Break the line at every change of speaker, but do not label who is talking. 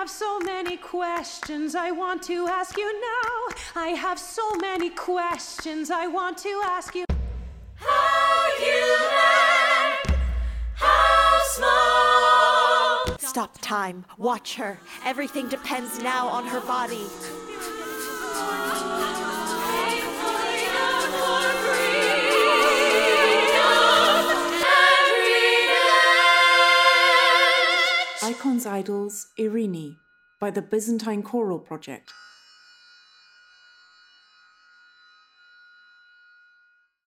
have so many questions I want to ask you now. I have so many questions I want to ask you.
How human, how small.
Stop time. Watch her. Everything depends now on her body.
Icons Idols Irini by the Byzantine Choral Project.